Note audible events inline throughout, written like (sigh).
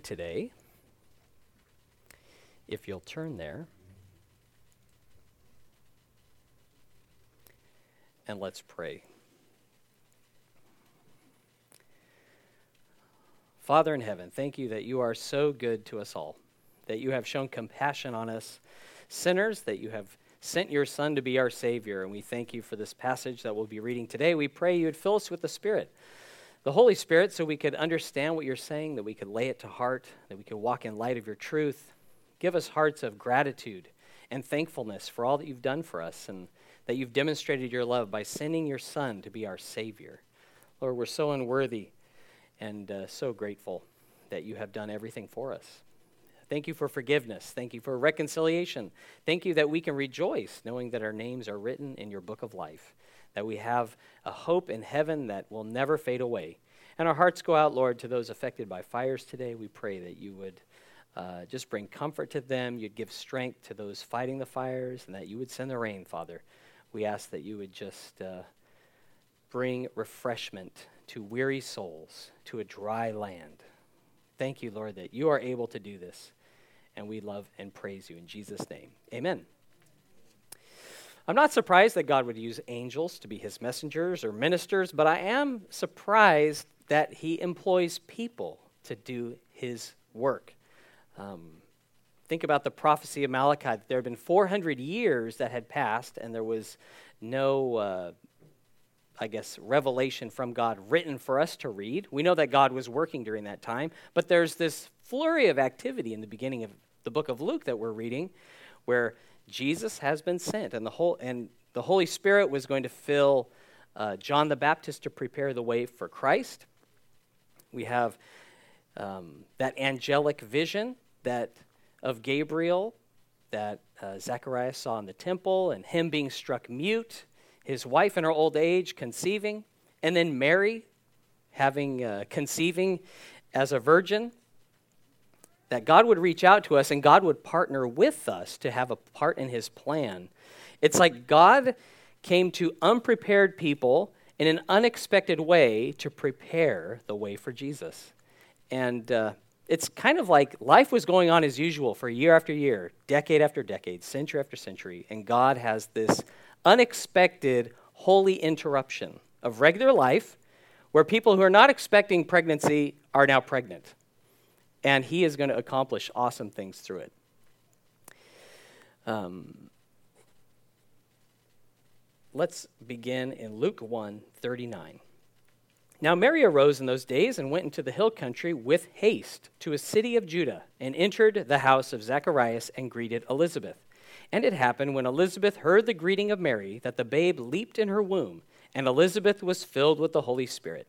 today. If you'll turn there. And let's pray. Father in heaven, thank you that you are so good to us all, that you have shown compassion on us sinners, that you have sent your Son to be our Savior. And we thank you for this passage that we'll be reading today. We pray you would fill us with the Spirit the Holy Spirit so we could understand what you're saying, that we could lay it to heart, that we could walk in light of your truth. Give us hearts of gratitude and thankfulness for all that you've done for us and that you've demonstrated your love by sending your Son to be our Savior. Lord, we're so unworthy and uh, so grateful that you have done everything for us. Thank you for forgiveness. Thank you for reconciliation. Thank you that we can rejoice knowing that our names are written in your book of life that we have a hope in heaven that will never fade away. And our hearts go out, Lord, to those affected by fires today. We pray that you would uh, just bring comfort to them, you'd give strength to those fighting the fires, and that you would send the rain, Father. We ask that you would just uh, bring refreshment to weary souls, to a dry land. Thank you, Lord, that you are able to do this. And we love and praise you in Jesus' name. Amen. I'm not surprised that God would use angels to be his messengers or ministers, but I am surprised that he employs people to do his work. Um, think about the prophecy of Malachi. There had been 400 years that had passed, and there was no, uh, I guess, revelation from God written for us to read. We know that God was working during that time, but there's this flurry of activity in the beginning of the book of Luke that we're reading where Jesus has been sent, and the whole and the Holy Spirit was going to fill uh, John the Baptist to prepare the way for Christ. We have um, that angelic vision that of Gabriel that uh, Zechariah saw in the temple, and him being struck mute, his wife in her old age conceiving, and then Mary having uh, conceiving as a virgin that God would reach out to us and God would partner with us to have a part in his plan. It's like God came to unprepared people in an unexpected way to prepare the way for Jesus. And uh, it's kind of like life was going on as usual for year after year, decade after decade, century after century, and God has this unexpected holy interruption of regular life where people who are not expecting pregnancy are now pregnant and he is going to accomplish awesome things through it. Um, let's begin in Luke 1 39. Now Mary arose in those days and went into the hill country with haste to a city of Judah and entered the house of Zacharias and greeted Elizabeth. And it happened when Elizabeth heard the greeting of Mary that the babe leaped in her womb, and Elizabeth was filled with the Holy Spirit.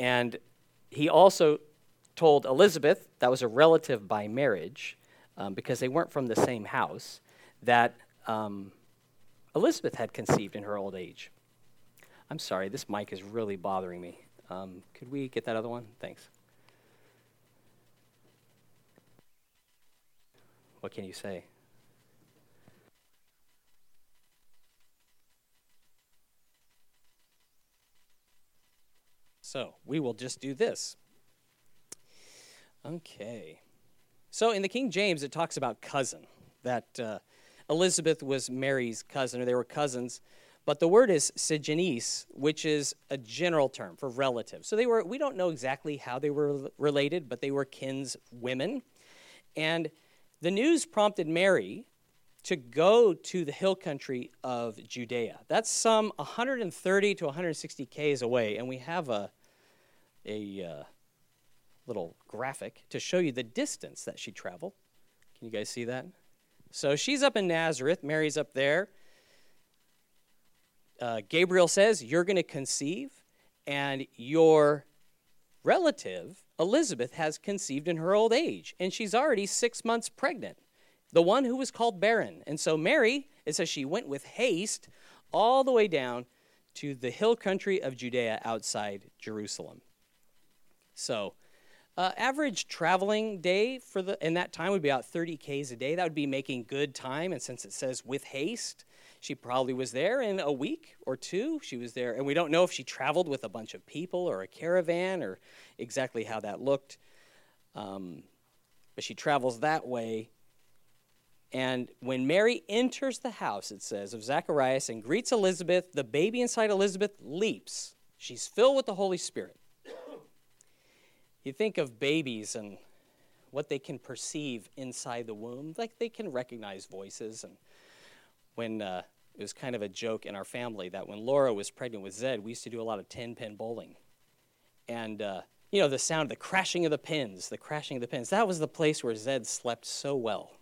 and he also told Elizabeth, that was a relative by marriage, um, because they weren't from the same house, that um, Elizabeth had conceived in her old age. I'm sorry, this mic is really bothering me. Um, could we get that other one? Thanks. What can you say? So we will just do this. Okay. So in the King James, it talks about cousin, that uh, Elizabeth was Mary's cousin, or they were cousins. But the word is sigenes, which is a general term for relative. So they were, we don't know exactly how they were related, but they were kinswomen. And the news prompted Mary to go to the hill country of Judea. That's some 130 to 160 k's away, and we have a a uh, little graphic to show you the distance that she traveled. Can you guys see that? So she's up in Nazareth, Mary's up there. Uh, Gabriel says, You're going to conceive, and your relative, Elizabeth, has conceived in her old age, and she's already six months pregnant, the one who was called barren. And so Mary, it says she went with haste all the way down to the hill country of Judea outside Jerusalem. So, uh, average traveling day for the in that time would be about 30 k's a day. That would be making good time. And since it says with haste, she probably was there in a week or two. She was there, and we don't know if she traveled with a bunch of people or a caravan or exactly how that looked. Um, but she travels that way. And when Mary enters the house, it says, of Zacharias and greets Elizabeth, the baby inside Elizabeth leaps. She's filled with the Holy Spirit. You think of babies and what they can perceive inside the womb, like they can recognize voices. And when uh, it was kind of a joke in our family that when Laura was pregnant with Zed, we used to do a lot of 10 pin bowling. And, uh, you know, the sound, the crashing of the pins, the crashing of the pins, that was the place where Zed slept so well.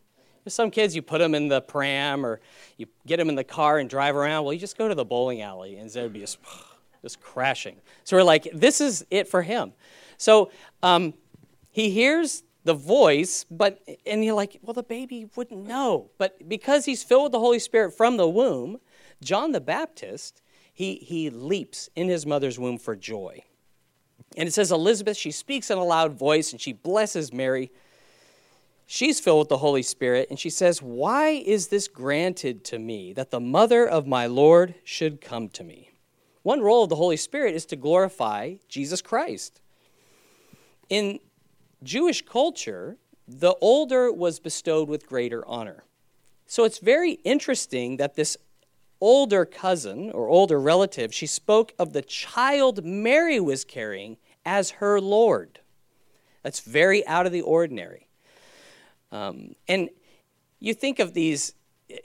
some kids, you put them in the pram or you get them in the car and drive around. Well, you just go to the bowling alley and Zed would be just, (sighs) just crashing. So we're like, this is it for him. So um, he hears the voice, but and you're like, well, the baby wouldn't know. But because he's filled with the Holy Spirit from the womb, John the Baptist, he he leaps in his mother's womb for joy. And it says Elizabeth, she speaks in a loud voice and she blesses Mary. She's filled with the Holy Spirit, and she says, Why is this granted to me that the mother of my Lord should come to me? One role of the Holy Spirit is to glorify Jesus Christ. In Jewish culture, the older was bestowed with greater honor. So it's very interesting that this older cousin or older relative, she spoke of the child Mary was carrying as her Lord. That's very out of the ordinary. Um, and you think of these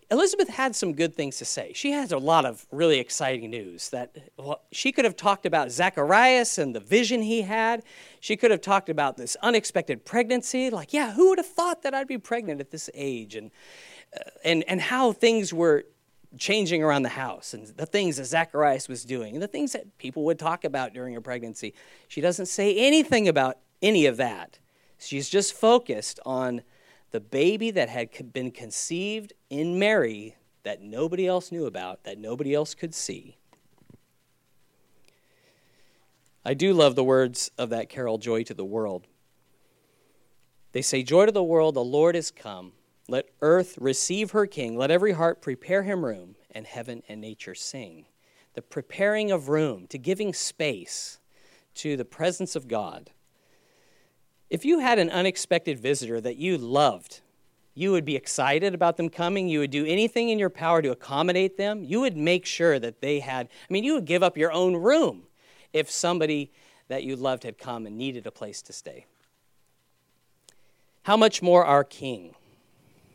Elizabeth had some good things to say. She has a lot of really exciting news that well, she could have talked about Zacharias and the vision he had. She could have talked about this unexpected pregnancy. Like, yeah, who would have thought that I'd be pregnant at this age? And, uh, and, and how things were changing around the house and the things that Zacharias was doing and the things that people would talk about during her pregnancy. She doesn't say anything about any of that. She's just focused on the baby that had been conceived in Mary that nobody else knew about, that nobody else could see. I do love the words of that carol, Joy to the World. They say, Joy to the world, the Lord is come. Let earth receive her king. Let every heart prepare him room, and heaven and nature sing. The preparing of room, to giving space to the presence of God. If you had an unexpected visitor that you loved, you would be excited about them coming. You would do anything in your power to accommodate them. You would make sure that they had, I mean, you would give up your own room if somebody that you loved had come and needed a place to stay. How much more our King?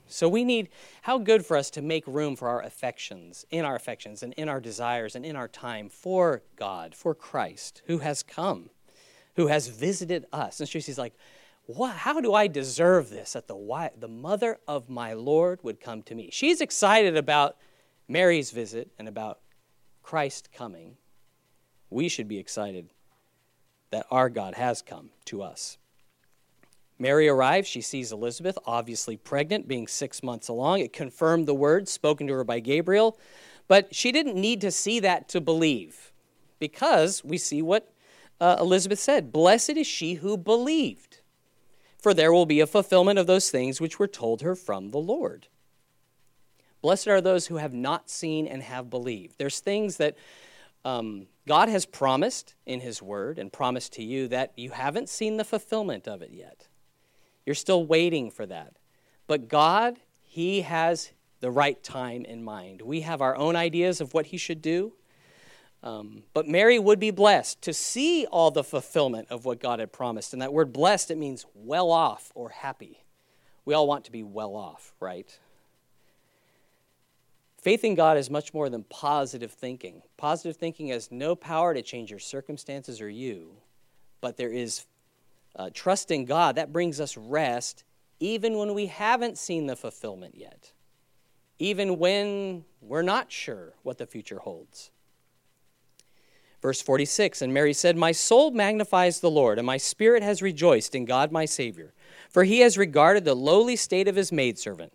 So we need, how good for us to make room for our affections, in our affections and in our desires and in our time for God, for Christ, who has come who has visited us. And she's like, what, how do I deserve this that the, the mother of my Lord would come to me? She's excited about Mary's visit and about Christ coming. We should be excited that our God has come to us. Mary arrives. She sees Elizabeth, obviously pregnant, being six months along. It confirmed the word spoken to her by Gabriel. But she didn't need to see that to believe because we see what uh, Elizabeth said, Blessed is she who believed, for there will be a fulfillment of those things which were told her from the Lord. Blessed are those who have not seen and have believed. There's things that um, God has promised in His Word and promised to you that you haven't seen the fulfillment of it yet. You're still waiting for that. But God, He has the right time in mind. We have our own ideas of what He should do. Um, but Mary would be blessed to see all the fulfillment of what God had promised. And that word blessed, it means well off or happy. We all want to be well off, right? Faith in God is much more than positive thinking. Positive thinking has no power to change your circumstances or you, but there is uh, trust in God. That brings us rest even when we haven't seen the fulfillment yet, even when we're not sure what the future holds. Verse 46 And Mary said, My soul magnifies the Lord, and my spirit has rejoiced in God my Savior, for he has regarded the lowly state of his maidservant.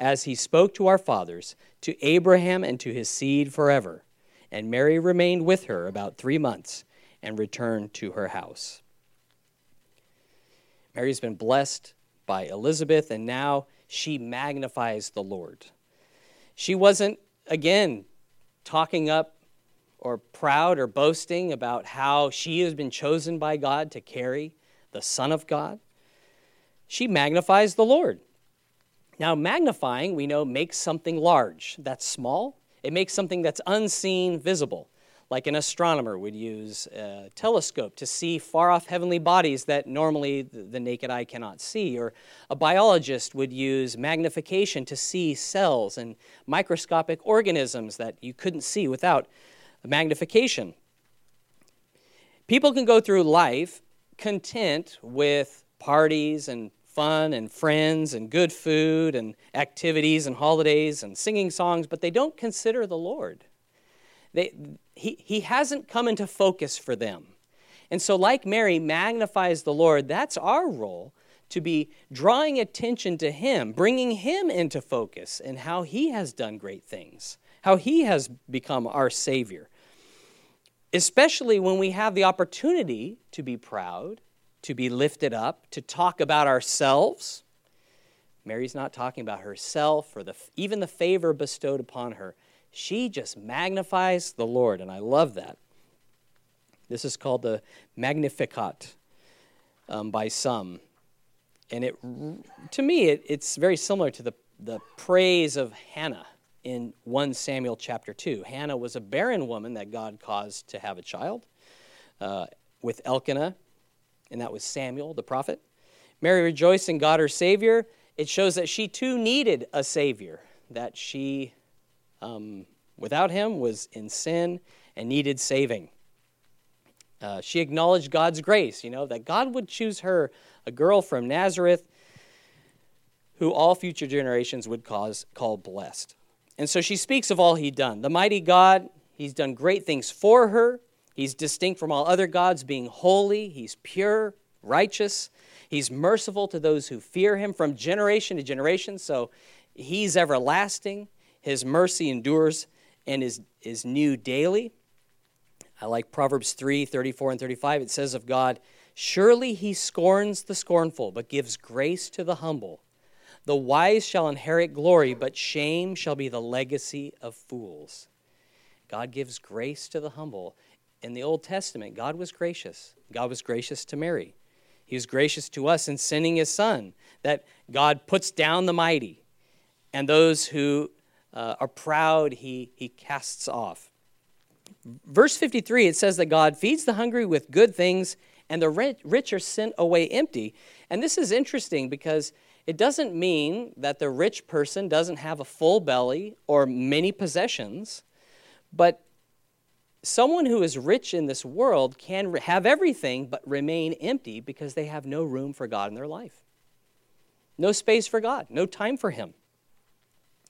as he spoke to our fathers, to Abraham and to his seed forever. And Mary remained with her about three months and returned to her house. Mary's been blessed by Elizabeth, and now she magnifies the Lord. She wasn't, again, talking up or proud or boasting about how she has been chosen by God to carry the Son of God. She magnifies the Lord. Now, magnifying, we know, makes something large. That's small. It makes something that's unseen visible, like an astronomer would use a telescope to see far off heavenly bodies that normally the naked eye cannot see, or a biologist would use magnification to see cells and microscopic organisms that you couldn't see without magnification. People can go through life content with parties and fun and friends and good food and activities and holidays and singing songs, but they don't consider the Lord. They, he, he hasn't come into focus for them. And so, like Mary magnifies the Lord, that's our role to be drawing attention to Him, bringing Him into focus and how He has done great things, how He has become our Savior. Especially when we have the opportunity to be proud to be lifted up, to talk about ourselves. Mary's not talking about herself or the, even the favor bestowed upon her. She just magnifies the Lord, and I love that. This is called the Magnificat um, by some. And it, to me, it, it's very similar to the, the praise of Hannah in 1 Samuel chapter 2. Hannah was a barren woman that God caused to have a child uh, with Elkanah and that was Samuel, the prophet. Mary rejoiced in God, her Savior. It shows that she too needed a Savior, that she, um, without him, was in sin and needed saving. Uh, she acknowledged God's grace, you know, that God would choose her, a girl from Nazareth, who all future generations would cause, call blessed. And so she speaks of all he'd done. The mighty God, he's done great things for her. He's distinct from all other gods, being holy. He's pure, righteous. He's merciful to those who fear him from generation to generation. So he's everlasting. His mercy endures and is, is new daily. I like Proverbs 3 34 and 35. It says of God, Surely he scorns the scornful, but gives grace to the humble. The wise shall inherit glory, but shame shall be the legacy of fools. God gives grace to the humble in the Old Testament, God was gracious. God was gracious to Mary. He was gracious to us in sending his son, that God puts down the mighty, and those who uh, are proud, he, he casts off. Verse 53, it says that God feeds the hungry with good things, and the rich are sent away empty. And this is interesting because it doesn't mean that the rich person doesn't have a full belly or many possessions, but someone who is rich in this world can have everything but remain empty because they have no room for God in their life. No space for God, no time for Him.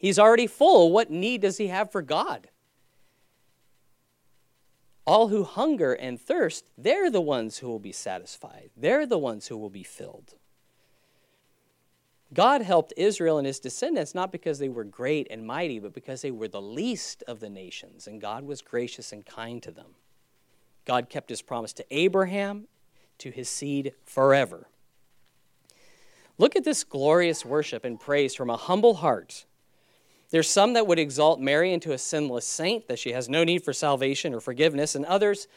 He's already full. What need does he have for God? All who hunger and thirst, they're the ones who will be satisfied. They're the ones who will be filled. God helped Israel and his descendants not because they were great and mighty, but because they were the least of the nations, and God was gracious and kind to them. God kept his promise to Abraham, to his seed forever. Look at this glorious worship and praise from a humble heart. There's some that would exalt Mary into a sinless saint, that she has no need for salvation or forgiveness, and others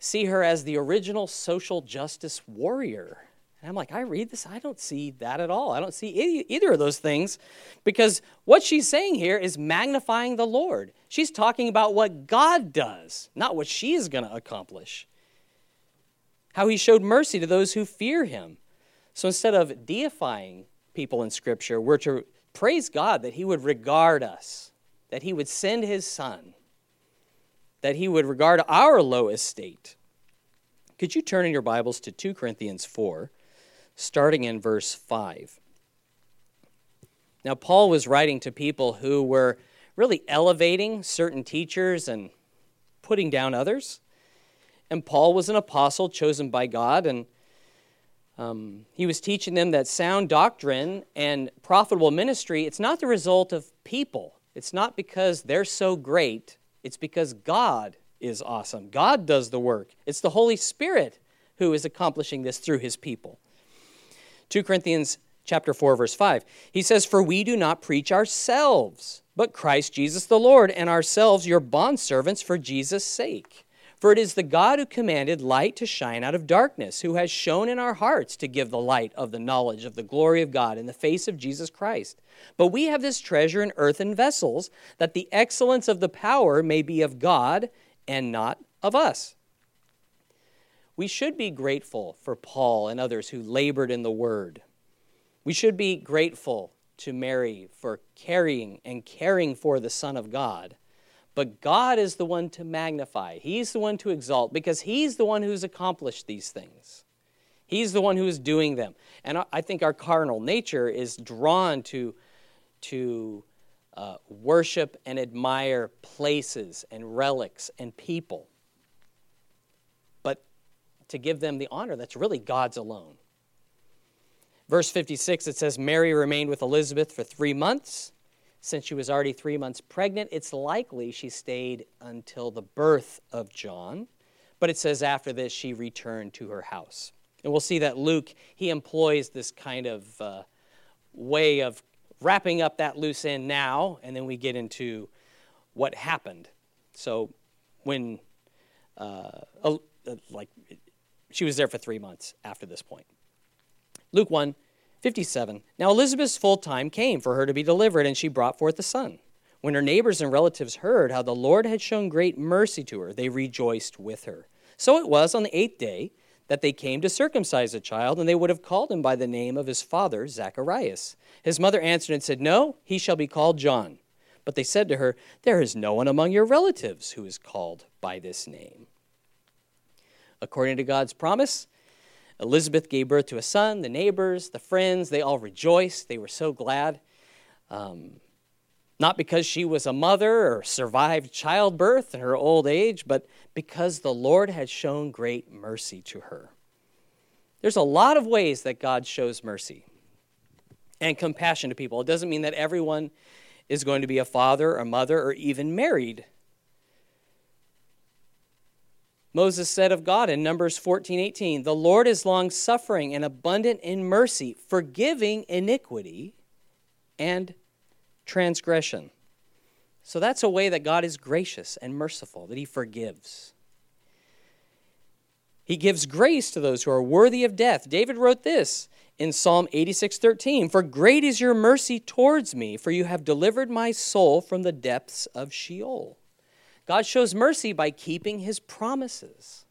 see her as the original social justice warrior and I'm like, I read this, I don't see that at all. I don't see either of those things because what she's saying here is magnifying the Lord. She's talking about what God does, not what she is going to accomplish. how he showed mercy to those who fear him. So instead of deifying people in Scripture, we're to praise God that he would regard us, that he would send his son, that he would regard our low estate. Could you turn in your Bibles to 2 Corinthians 4, starting in verse 5? Now, Paul was writing to people who were really elevating certain teachers and putting down others. And Paul was an apostle chosen by God, and um, he was teaching them that sound doctrine and profitable ministry, it's not the result of people. It's not because they're so great, it's because God is awesome. God does the work. It's the Holy Spirit who is accomplishing this through his people. 2 Corinthians chapter 4 verse 5. He says, "For we do not preach ourselves, but Christ Jesus the Lord, and ourselves your bondservants for Jesus' sake." For it is the God who commanded light to shine out of darkness, who has shown in our hearts to give the light of the knowledge of the glory of God in the face of Jesus Christ. But we have this treasure in earthen vessels, that the excellence of the power may be of God and not of us. We should be grateful for Paul and others who labored in the word. We should be grateful to Mary for carrying and caring for the Son of God. But God is the one to magnify, He's the one to exalt, because He's the one who's accomplished these things. He's the one who is doing them. And I think our carnal nature is drawn to, to uh, worship and admire places and relics and people. To give them the honor that's really God's alone. Verse 56, it says, Mary remained with Elizabeth for three months since she was already three months pregnant, it's likely she stayed until the birth of John. But it says after this, she returned to her house. And we'll see that Luke, he employs this kind of uh, way of wrapping up that loose end now, and then we get into what happened. So when, uh, like, she was there for three months after this point. Luke 1 57. Now Elizabeth's full time came for her to be delivered, and she brought forth a son. When her neighbors and relatives heard how the Lord had shown great mercy to her, they rejoiced with her. So it was on the eighth day that they came to circumcise the child, and they would have called him by the name of his father, Zacharias. His mother answered and said, No, he shall be called John. But they said to her, There is no one among your relatives who is called by this name. According to God's promise, Elizabeth gave birth to a son. The neighbors, the friends, they all rejoiced. They were so glad. Um, not because she was a mother or survived childbirth in her old age, but because the Lord had shown great mercy to her. There's a lot of ways that God shows mercy and compassion to people. It doesn't mean that everyone is going to be a father or mother or even married Moses said of God in Numbers 14 18, The Lord is long suffering and abundant in mercy, forgiving iniquity and transgression. So that's a way that God is gracious and merciful, that He forgives. He gives grace to those who are worthy of death. David wrote this in Psalm 86:13, "For great is your mercy towards me, for you have delivered my soul from the depths of Sheol." God shows mercy by keeping his promises.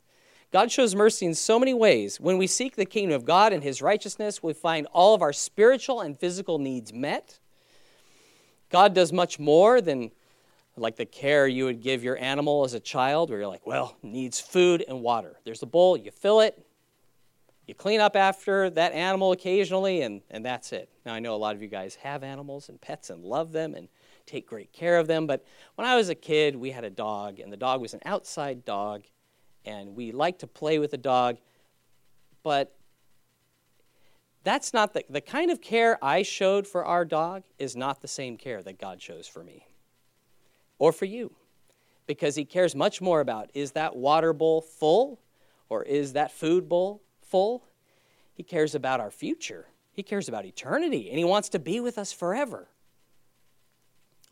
God shows mercy in so many ways. When we seek the kingdom of God and his righteousness, we find all of our spiritual and physical needs met. God does much more than like the care you would give your animal as a child, where you're like, well, needs food and water. There's a bowl, you fill it, you clean up after that animal occasionally, and, and that's it. Now, I know a lot of you guys have animals and pets and love them, and take great care of them. But when I was a kid, we had a dog, and the dog was an outside dog, and we liked to play with the dog. But that's not the, the kind of care I showed for our dog is not the same care that God shows for me or for you. Because he cares much more about is that water bowl full or is that food bowl full? He cares about our future. He cares about eternity, and he wants to be with us forever.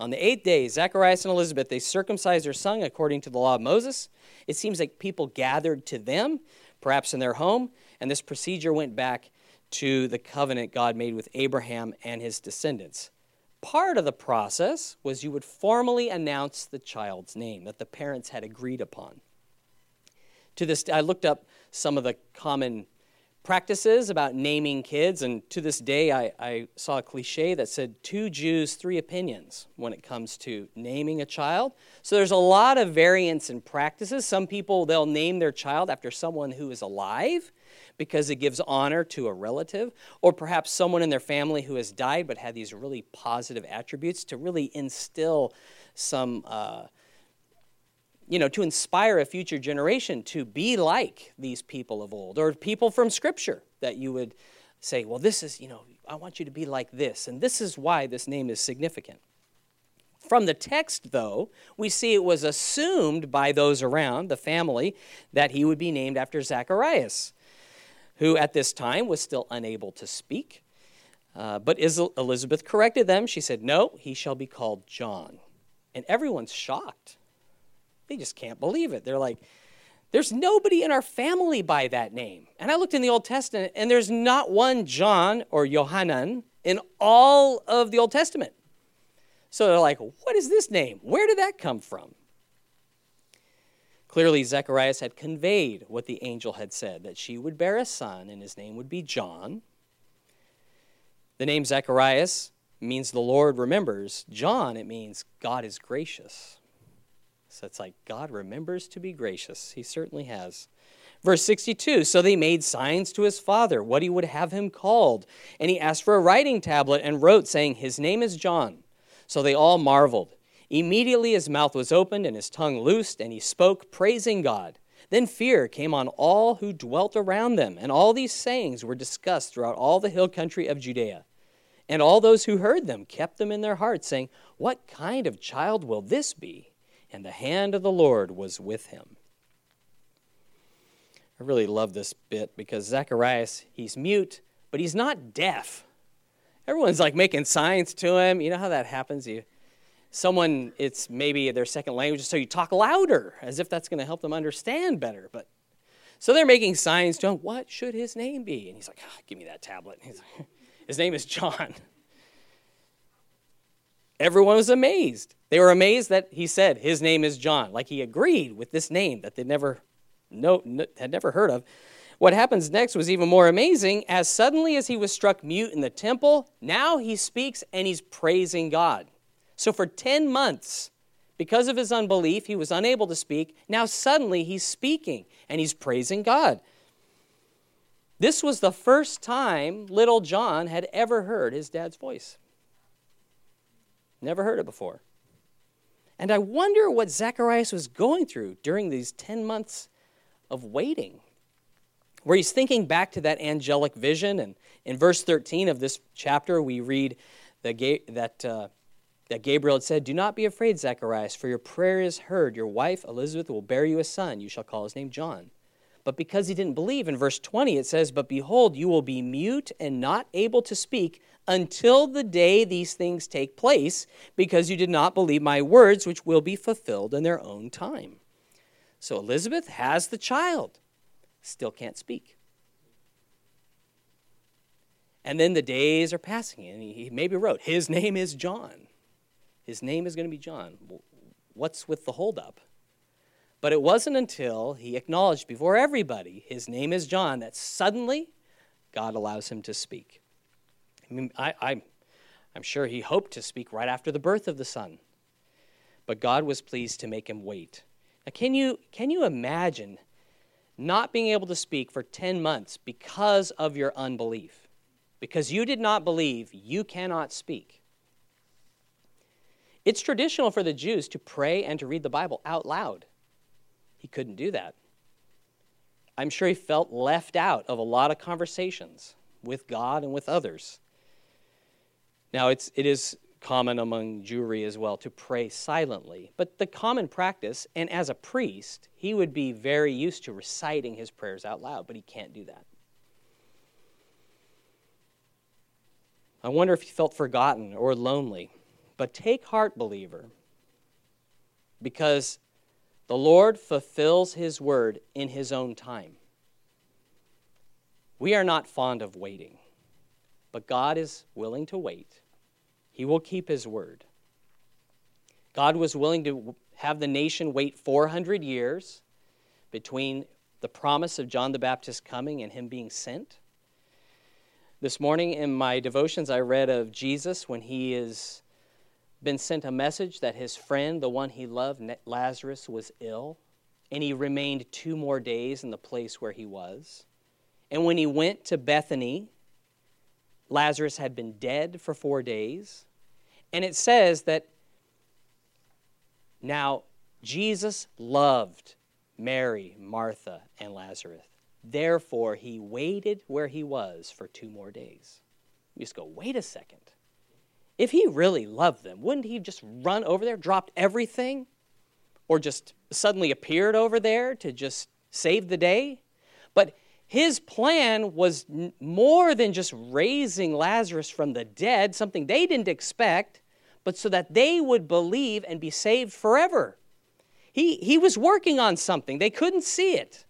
On the eighth day, Zacharias and Elizabeth, they circumcised their son according to the law of Moses. It seems like people gathered to them, perhaps in their home, and this procedure went back to the covenant God made with Abraham and his descendants. Part of the process was you would formally announce the child's name that the parents had agreed upon. To this, I looked up some of the common practices about naming kids. And to this day, I, I, saw a cliche that said two Jews, three opinions when it comes to naming a child. So there's a lot of variance in practices. Some people, they'll name their child after someone who is alive because it gives honor to a relative, or perhaps someone in their family who has died but had these really positive attributes to really instill some. Uh, you know, to inspire a future generation to be like these people of old or people from Scripture that you would say, well, this is, you know, I want you to be like this, and this is why this name is significant. From the text, though, we see it was assumed by those around, the family, that he would be named after Zacharias, who at this time was still unable to speak. Uh, but Elizabeth corrected them. She said, No, he shall be called John. And everyone's shocked they just can't believe it. They're like, there's nobody in our family by that name. And I looked in the Old Testament, and there's not one John or Yohanan in all of the Old Testament. So they're like, what is this name? Where did that come from? Clearly, Zacharias had conveyed what the angel had said that she would bear a son, and his name would be John. The name Zacharias means the Lord remembers. John, it means God is gracious. So it's like God remembers to be gracious. He certainly has. Verse 62 So they made signs to his father what he would have him called. And he asked for a writing tablet and wrote, saying, His name is John. So they all marveled. Immediately his mouth was opened and his tongue loosed, and he spoke, praising God. Then fear came on all who dwelt around them, and all these sayings were discussed throughout all the hill country of Judea. And all those who heard them kept them in their hearts, saying, What kind of child will this be? And the hand of the Lord was with him. I really love this bit because Zacharias, he's mute, but he's not deaf. Everyone's like making signs to him. You know how that happens? You someone it's maybe their second language, so you talk louder as if that's going to help them understand better. But so they're making signs to him. What should his name be? And he's like, oh, "Give me that tablet." Like, (laughs) his name is John. Everyone was amazed. They were amazed that he said his name is John, like he agreed with this name that they never no, had never heard of. What happens next was even more amazing. As suddenly as he was struck mute in the temple, now he speaks and he's praising God. So for 10 months, because of his unbelief, he was unable to speak. Now suddenly he's speaking and he's praising God. This was the first time little John had ever heard his dad's voice. Never heard it before. And I wonder what Zacharias was going through during these 10 months of waiting, where he's thinking back to that angelic vision. And in verse 13 of this chapter, we read that, uh, that Gabriel had said, Do not be afraid, Zacharias, for your prayer is heard. Your wife, Elizabeth, will bear you a son. You shall call his name John. But because he didn't believe, in verse 20 it says, But behold, you will be mute and not able to speak until the day these things take place, because you did not believe my words, which will be fulfilled in their own time. So Elizabeth has the child, still can't speak. And then the days are passing, and he maybe wrote, His name is John. His name is going to be John. What's with the holdup? But it wasn't until he acknowledged before everybody, his name is John, that suddenly God allows him to speak. I mean, I, I, I'm sure he hoped to speak right after the birth of the son. But God was pleased to make him wait. Now, can you, can you imagine not being able to speak for 10 months because of your unbelief? Because you did not believe, you cannot speak. It's traditional for the Jews to pray and to read the Bible out loud. He couldn't do that. I'm sure he felt left out of a lot of conversations with God and with others. Now, it's, it is common among Jewry as well to pray silently, but the common practice, and as a priest, he would be very used to reciting his prayers out loud, but he can't do that. I wonder if he felt forgotten or lonely. But take heart, believer, because the Lord fulfills his word in his own time. We are not fond of waiting, but God is willing to wait. He will keep his word. God was willing to have the nation wait 400 years between the promise of John the Baptist coming and him being sent. This morning in my devotions, I read of Jesus when he has been sent a message that his friend, the one he loved, Lazarus, was ill, and he remained two more days in the place where he was. And when he went to Bethany, Lazarus had been dead for four days. And it says that now Jesus loved Mary, Martha, and Lazarus. Therefore, he waited where he was for two more days. You just go, wait a second. If he really loved them, wouldn't he just run over there, dropped everything, or just suddenly appeared over there to just save the day? But his plan was more than just raising Lazarus from the dead, something they didn't expect, but so that they would believe and be saved forever. He, he was working on something, they couldn't see it.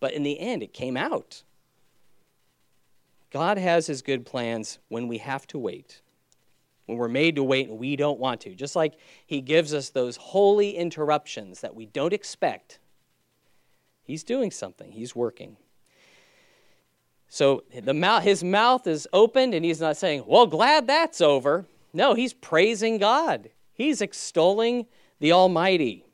But in the end, it came out. God has his good plans when we have to wait, when we're made to wait and we don't want to. Just like he gives us those holy interruptions that we don't expect, he's doing something, he's working. So the mouth, his mouth is opened, and he's not saying, Well, glad that's over. No, he's praising God, he's extolling the Almighty.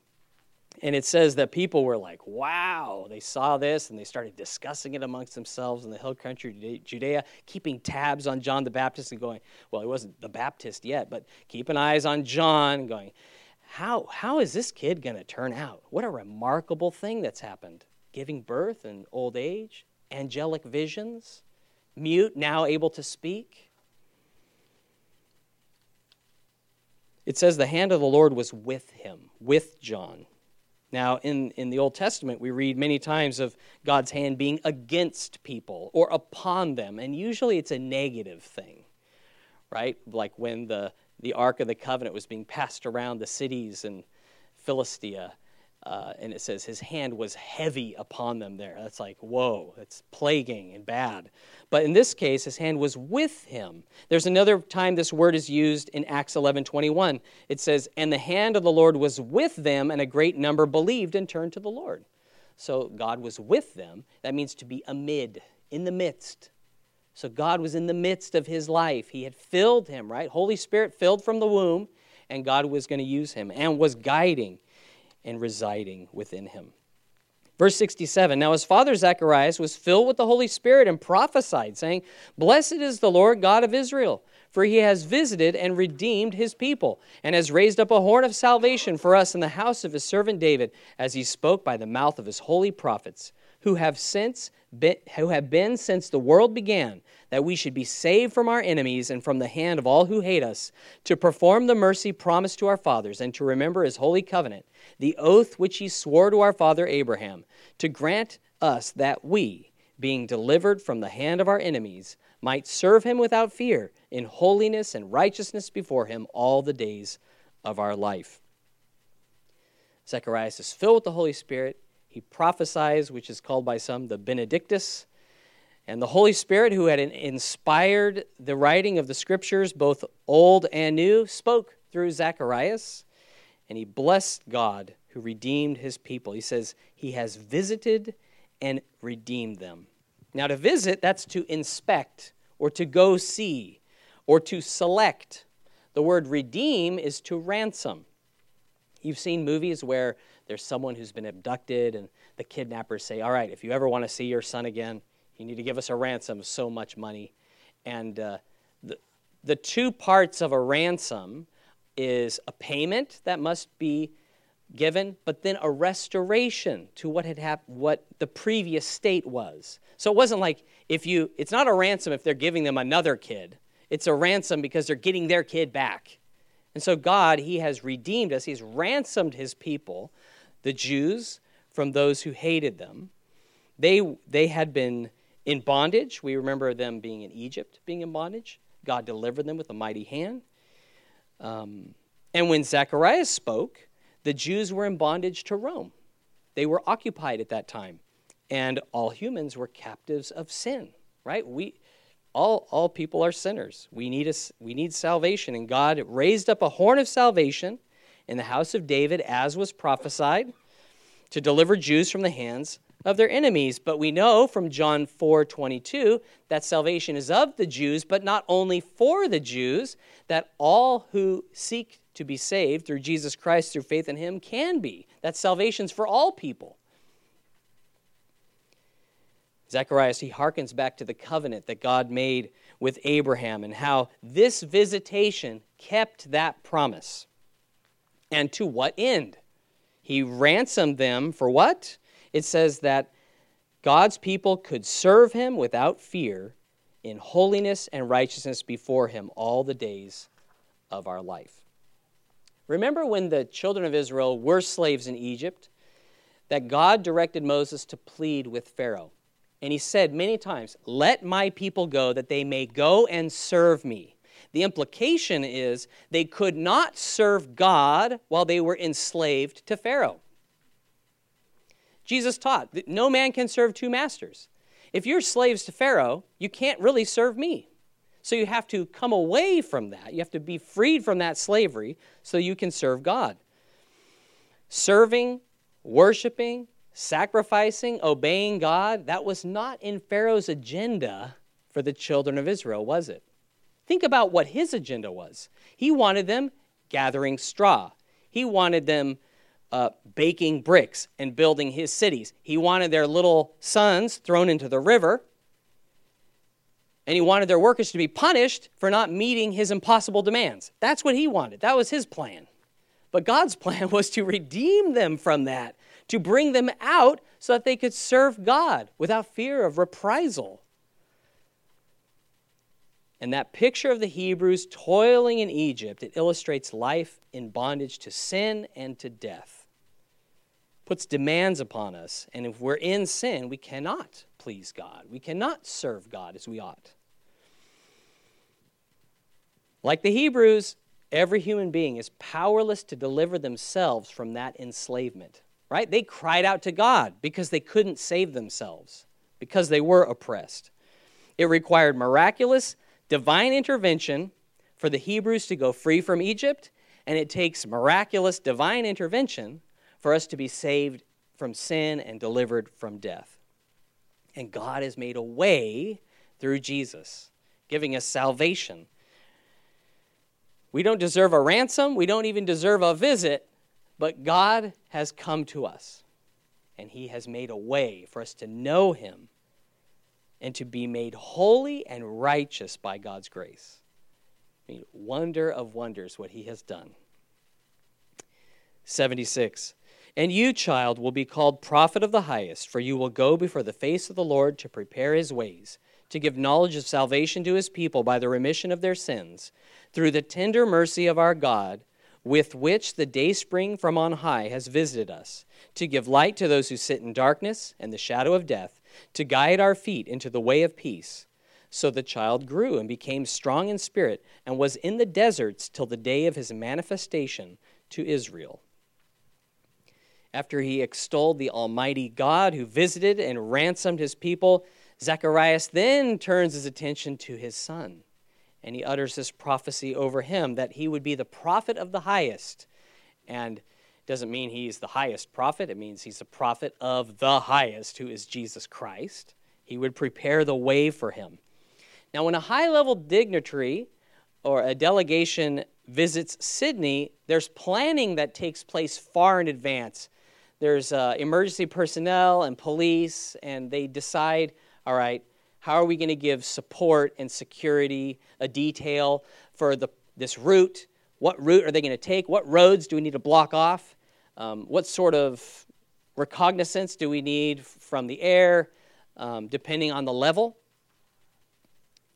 And it says that people were like, wow, they saw this and they started discussing it amongst themselves in the hill country Judea, keeping tabs on John the Baptist and going, well, he wasn't the Baptist yet, but keeping eyes on John going, how, how is this kid going to turn out? What a remarkable thing that's happened. Giving birth in old age, angelic visions, mute, now able to speak. It says the hand of the Lord was with him, with John. Now, in, in the Old Testament, we read many times of God's hand being against people or upon them, and usually it's a negative thing, right? Like when the, the Ark of the Covenant was being passed around the cities in Philistia, uh, and it says his hand was heavy upon them there. That's like, whoa, that's plaguing and bad. But in this case, his hand was with him. There's another time this word is used in Acts 11 21. It says, And the hand of the Lord was with them, and a great number believed and turned to the Lord. So God was with them. That means to be amid, in the midst. So God was in the midst of his life. He had filled him, right? Holy Spirit filled from the womb, and God was going to use him and was guiding and residing within him. Verse 67 Now his father Zacharias was filled with the Holy Spirit and prophesied, saying, Blessed is the Lord God of Israel, for he has visited and redeemed his people, and has raised up a horn of salvation for us in the house of his servant David, as he spoke by the mouth of his holy prophets, who have since been, who have been since the world began, that we should be saved from our enemies and from the hand of all who hate us, to perform the mercy promised to our fathers, and to remember his holy covenant, the oath which he swore to our father Abraham, to grant us that we, being delivered from the hand of our enemies, might serve him without fear, in holiness and righteousness before him all the days of our life. Zacharias is filled with the Holy Spirit. He prophesies, which is called by some the Benedictus, and the Holy Spirit, who had inspired the writing of the scriptures, both old and new, spoke through Zacharias, and he blessed God who redeemed his people. He says, He has visited and redeemed them. Now, to visit, that's to inspect or to go see or to select. The word redeem is to ransom. You've seen movies where there's someone who's been abducted, and the kidnappers say, All right, if you ever want to see your son again, you need to give us a ransom of so much money. And uh, the, the two parts of a ransom is a payment that must be given, but then a restoration to what had happened, what the previous state was. So it wasn't like if you, it's not a ransom if they're giving them another kid. It's a ransom because they're getting their kid back. And so God, He has redeemed us. He's ransomed His people, the Jews, from those who hated them. They, they had been in bondage. We remember them being in Egypt, being in bondage. God delivered them with a mighty hand. Um, and when Zacharias spoke, the Jews were in bondage to Rome. They were occupied at that time. And all humans were captives of sin, right? We, all, all people are sinners. We need, a, we need salvation. And God raised up a horn of salvation in the house of David, as was prophesied. to deliver Jews from the hands of their enemies. But we know from John 4 22 that salvation is of the Jews, but not only for the Jews, that all who seek to be saved through Jesus Christ, through faith in Him, can be. That salvation's for all people. Zacharias, he harkens back to the covenant that God made with Abraham and how this visitation kept that promise. And to what end? He ransomed them for what? It says that God's people could serve him without fear in holiness and righteousness before him all the days of our life. Remember when the children of Israel were slaves in Egypt, that God directed Moses to plead with Pharaoh. And he said many times, Let my people go that they may go and serve me. The implication is they could not serve God while they were enslaved to Pharaoh. Jesus taught that no man can serve two masters. If you're slaves to Pharaoh, you can't really serve me. So you have to come away from that. You have to be freed from that slavery so you can serve God. Serving, worshiping, sacrificing, obeying God, that was not in Pharaoh's agenda for the children of Israel, was it? Think about what his agenda was. He wanted them gathering straw, he wanted them uh, baking bricks and building his cities. He wanted their little sons thrown into the river. And he wanted their workers to be punished for not meeting his impossible demands. That's what he wanted. That was his plan. But God's (laughs) plan was to redeem them from that to bring them out so that they could serve God without fear of reprisal. And that picture of the Hebrews toiling in Egypt, it illustrates life in bondage to sin and to death. Puts demands upon us, and if we're in sin, we cannot please God. We cannot serve God as we ought. Like the Hebrews, every human being is powerless to deliver themselves from that enslavement right? They cried out to God because they couldn't save themselves, because they were oppressed. It required miraculous divine intervention for the Hebrews to go free from Egypt, and it takes miraculous divine intervention for us to be saved from sin and delivered from death. And God has made a way through Jesus, giving us salvation. We don't deserve a ransom, we don't even deserve a visit, but God has come to us, and He has made a way for us to know Him and to be made holy and righteous by God's grace. I mean, wonder of wonders what He has done. 76. And you, child, will be called prophet of the highest, for you will go before the face of the Lord to prepare his ways, to give knowledge of salvation to his people by the remission of their sins, through the tender mercy of our God with which the dayspring from on high has visited us, to give light to those who sit in darkness and the shadow of death, to guide our feet into the way of peace. So the child grew and became strong in spirit, and was in the deserts till the day of his manifestation to Israel. After he extolled the Almighty God who visited and ransomed his people, Zacharias then turns his attention to his son and he utters this prophecy over him that he would be the prophet of the highest. And doesn't mean he's the highest prophet, it means he's the prophet of the highest, who is Jesus Christ. He would prepare the way for him. Now, when a high level dignitary or a delegation visits Sydney, there's planning that takes place far in advance. There's uh, emergency personnel and police, and they decide, all right, how are we going to give support and security, a detail for the, this route? What route are they going to take? What roads do we need to block off? Um, what sort of recognizance do we need from the air, um, depending on the level?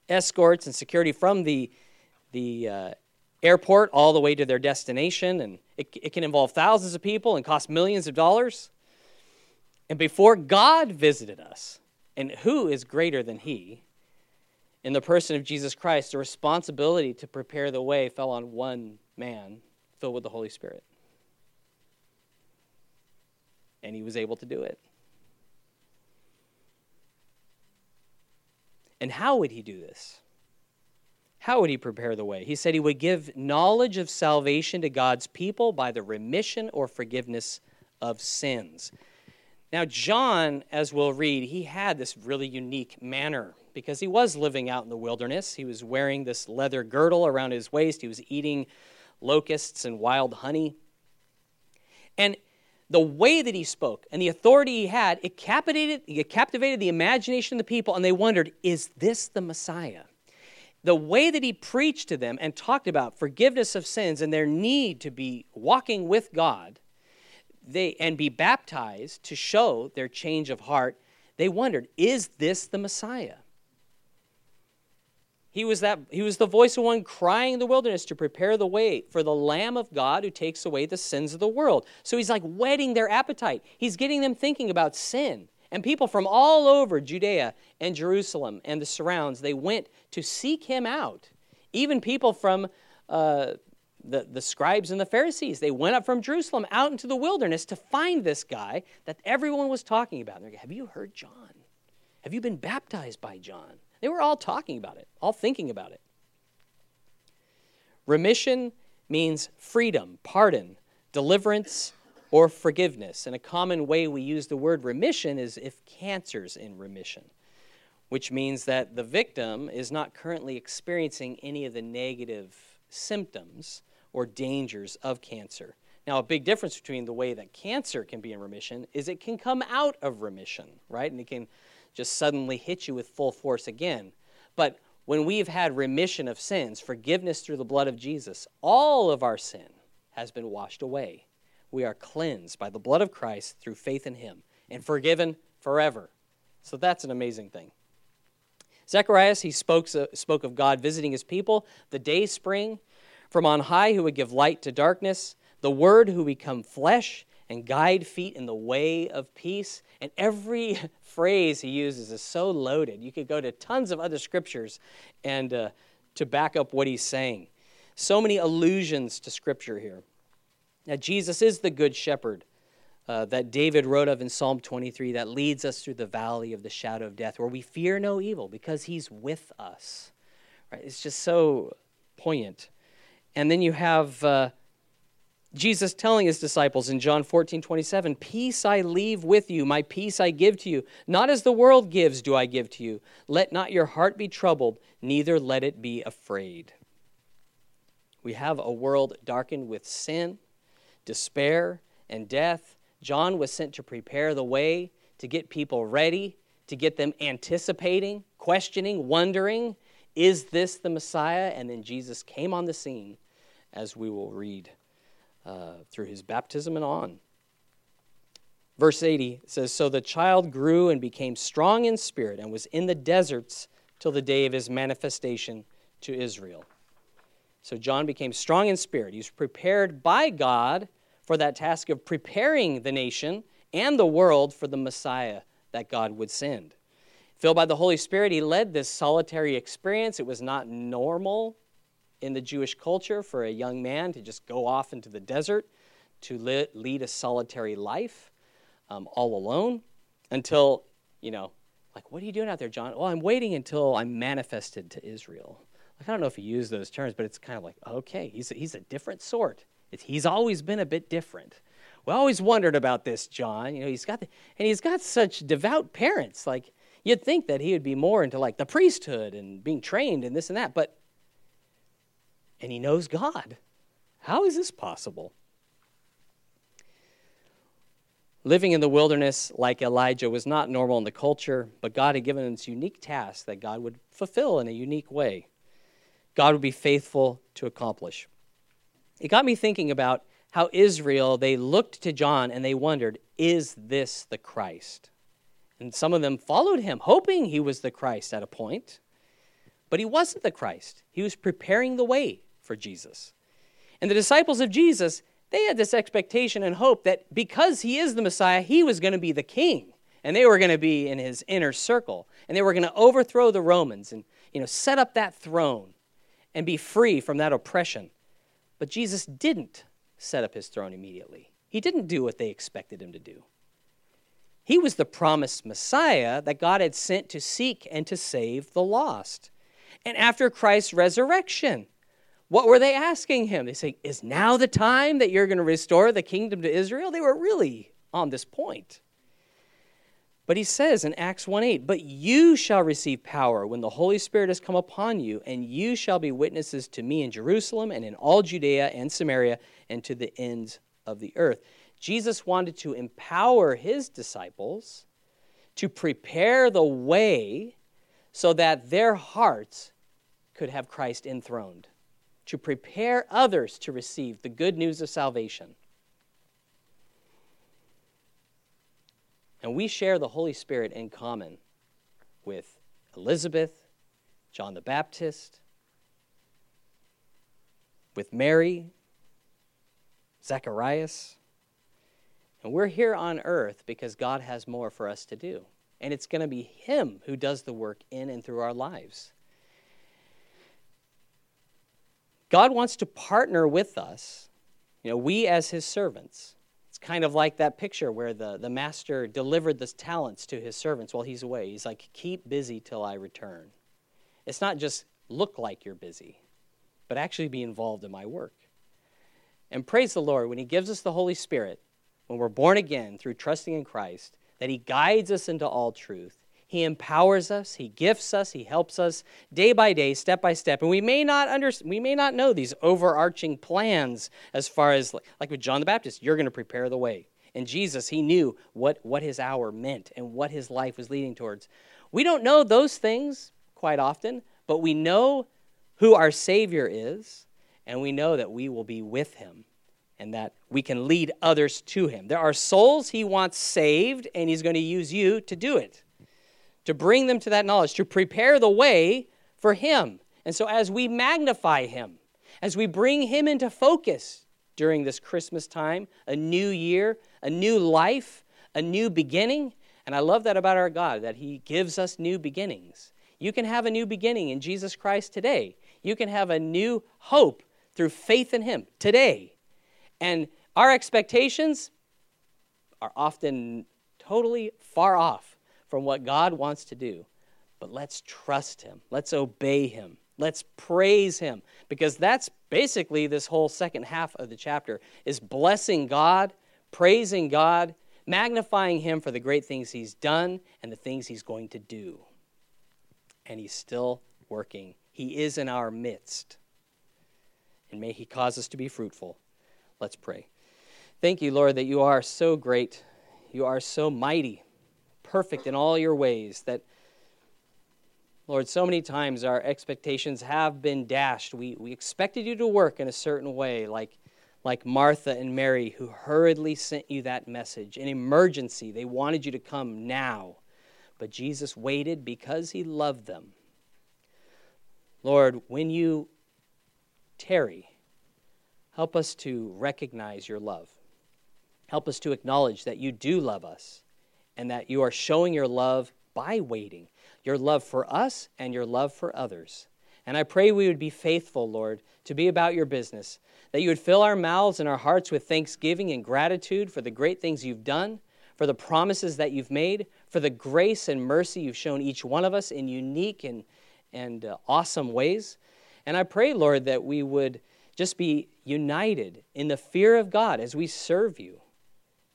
Escorts and security from the, the uh, airport all the way to their destination. And it, it can involve thousands of people and cost millions of dollars. And before God visited us, and who is greater than he? In the person of Jesus Christ, the responsibility to prepare the way fell on one man filled with the Holy Spirit. And he was able to do it. And how would he do this? How would he prepare the way? He said he would give knowledge of salvation to God's people by the remission or forgiveness of sins. Now, John, as we'll read, he had this really unique manner because he was living out in the wilderness. He was wearing this leather girdle around his waist, he was eating locusts and wild honey. And the way that he spoke and the authority he had, it captivated, it captivated the imagination of the people, and they wondered, is this the Messiah? The way that he preached to them and talked about forgiveness of sins and their need to be walking with God they, and be baptized to show their change of heart, they wondered, is this the Messiah? He was, that, he was the voice of one crying in the wilderness to prepare the way for the Lamb of God who takes away the sins of the world. So he's like whetting their appetite. He's getting them thinking about sin. And people from all over Judea and Jerusalem and the surrounds, they went to seek him out. Even people from uh, the, the scribes and the Pharisees, they went up from Jerusalem out into the wilderness to find this guy that everyone was talking about. Like, Have you heard John? Have you been baptized by John? They were all talking about it, all thinking about it. Remission means freedom, pardon, deliverance, or forgiveness. And a common way we use the word remission is if cancer's in remission, which means that the victim is not currently experiencing any of the negative symptoms or dangers of cancer. Now, a big difference between the way that cancer can be in remission is it can come out of remission, right? And it can just suddenly hit you with full force again. But when we've had remission of sins, forgiveness through the blood of Jesus, all of our sin has been washed away. We are cleansed by the blood of Christ through faith in Him and forgiven forever. So that's an amazing thing. Zechariah, he spoke, uh, spoke of God visiting his people, the day spring, from on high who would give light to darkness, the Word who become flesh and guide feet in the way of peace. And every (laughs) phrase he uses is so loaded. You could go to tons of other scriptures and uh, to back up what he's saying. So many allusions to scripture here. Now, Jesus is the good shepherd uh, that David wrote of in Psalm 23 that leads us through the valley of the shadow of death, where we fear no evil because he's with us. Right? It's just so poignant. And then you have. Uh, Jesus telling his disciples in John 14, 27, Peace I leave with you, my peace I give to you. Not as the world gives, do I give to you. Let not your heart be troubled, neither let it be afraid. We have a world darkened with sin, despair, and death. John was sent to prepare the way, to get people ready, to get them anticipating, questioning, wondering, is this the Messiah? And then Jesus came on the scene, as we will read uh, through his baptism and on. Verse 80 says So the child grew and became strong in spirit and was in the deserts till the day of his manifestation to Israel. So John became strong in spirit. He was prepared by God for that task of preparing the nation and the world for the Messiah that God would send. Filled by the Holy Spirit, he led this solitary experience. It was not normal in the Jewish culture for a young man to just go off into the desert to lead a solitary life um, all alone until, you know, like, what are you doing out there, John? Well, I'm waiting until I'm manifested to Israel. Like, I don't know if he used those terms, but it's kind of like, okay, he's a, he's a different sort. It's, he's always been a bit different. We always wondered about this, John. You know, he's got the, and he's got such devout parents. Like, you'd think that he would be more into like the priesthood and being trained and this and that, but and he knows God. How is this possible? Living in the wilderness like Elijah was not normal in the culture, but God had given him this unique task that God would fulfill in a unique way. God would be faithful to accomplish. It got me thinking about how Israel, they looked to John and they wondered, is this the Christ? And some of them followed him, hoping he was the Christ at a point. But he wasn't the Christ. He was preparing the way for Jesus. And the disciples of Jesus, they had this expectation and hope that because he is the Messiah, he was going to be the king. And they were going to be in his inner circle. And they were going to overthrow the Romans and you know, set up that throne and be free from that oppression. But Jesus didn't set up his throne immediately. He didn't do what they expected him to do. He was the promised Messiah that God had sent to seek and to save the lost. And after Christ's resurrection, what were they asking him? They say, Is now the time that you're going to restore the kingdom to Israel? They were really on this point. But he says in Acts 1 8, But you shall receive power when the Holy Spirit has come upon you, and you shall be witnesses to me in Jerusalem and in all Judea and Samaria and to the ends of the earth. Jesus wanted to empower his disciples to prepare the way so that their hearts could have Christ enthroned, to prepare others to receive the good news of salvation. And we share the Holy Spirit in common with Elizabeth, John the Baptist, with Mary, Zacharias. And we're here on earth because God has more for us to do. And it's going to be Him who does the work in and through our lives. God wants to partner with us, you know, we as His servants. It's kind of like that picture where the, the master delivered the talents to his servants while he's away. He's like, keep busy till I return. It's not just look like you're busy, but actually be involved in my work. And praise the Lord, when He gives us the Holy Spirit, when we're born again through trusting in Christ, that He guides us into all truth. He empowers us, He gifts us, He helps us day by day, step by step. And we may not under, we may not know these overarching plans as far as like with John the Baptist, you're going to prepare the way. And Jesus, he knew what, what his hour meant and what his life was leading towards. We don't know those things quite often, but we know who our Savior is, and we know that we will be with him and that we can lead others to him. There are souls he wants saved, and he's going to use you to do it, to bring them to that knowledge, to prepare the way for him. And so, as we magnify him, as we bring him into focus during this Christmas time, a new year, a new life, a new beginning, and I love that about our God, that he gives us new beginnings. You can have a new beginning in Jesus Christ today. You can have a new hope through faith in him today. And our expectations are often totally far off from what God wants to do. But let's trust Him. Let's obey Him. Let's praise Him. Because that's basically this whole second half of the chapter is blessing God, praising God, magnifying Him for the great things He's done and the things He's going to do. And He's still working. He is in our midst. And may He cause us to be fruitful Let's pray. Thank you, Lord, that you are so great. You are so mighty, perfect in all your ways that, Lord, so many times our expectations have been dashed. We, we expected you to work in a certain way, like, like Martha and Mary, who hurriedly sent you that message. An emergency. They wanted you to come now. But Jesus waited because he loved them. Lord, when you tarry, Help us to recognize your love. Help us to acknowledge that you do love us and that you are showing your love by waiting, your love for us and your love for others. And I pray we would be faithful, Lord, to be about your business, that you would fill our mouths and our hearts with thanksgiving and gratitude for the great things you've done, for the promises that you've made, for the grace and mercy you've shown each one of us in unique and, and uh, awesome ways. And I pray, Lord, that we would just be united in the fear of God as we serve you.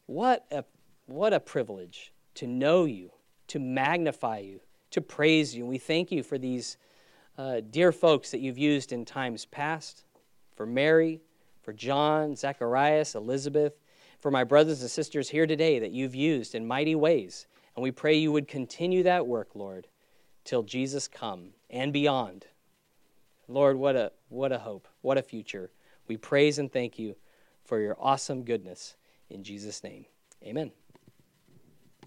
What a, what a privilege to know you, to magnify you, to praise you. We thank you for these uh, dear folks that you've used in times past for Mary, for John, Zacharias, Elizabeth, for my brothers and sisters here today that you've used in mighty ways. And we pray you would continue that work, Lord, till Jesus come and beyond. Lord, what a, what a hope, what a future. We praise and thank you for your awesome goodness. In Jesus' name, amen.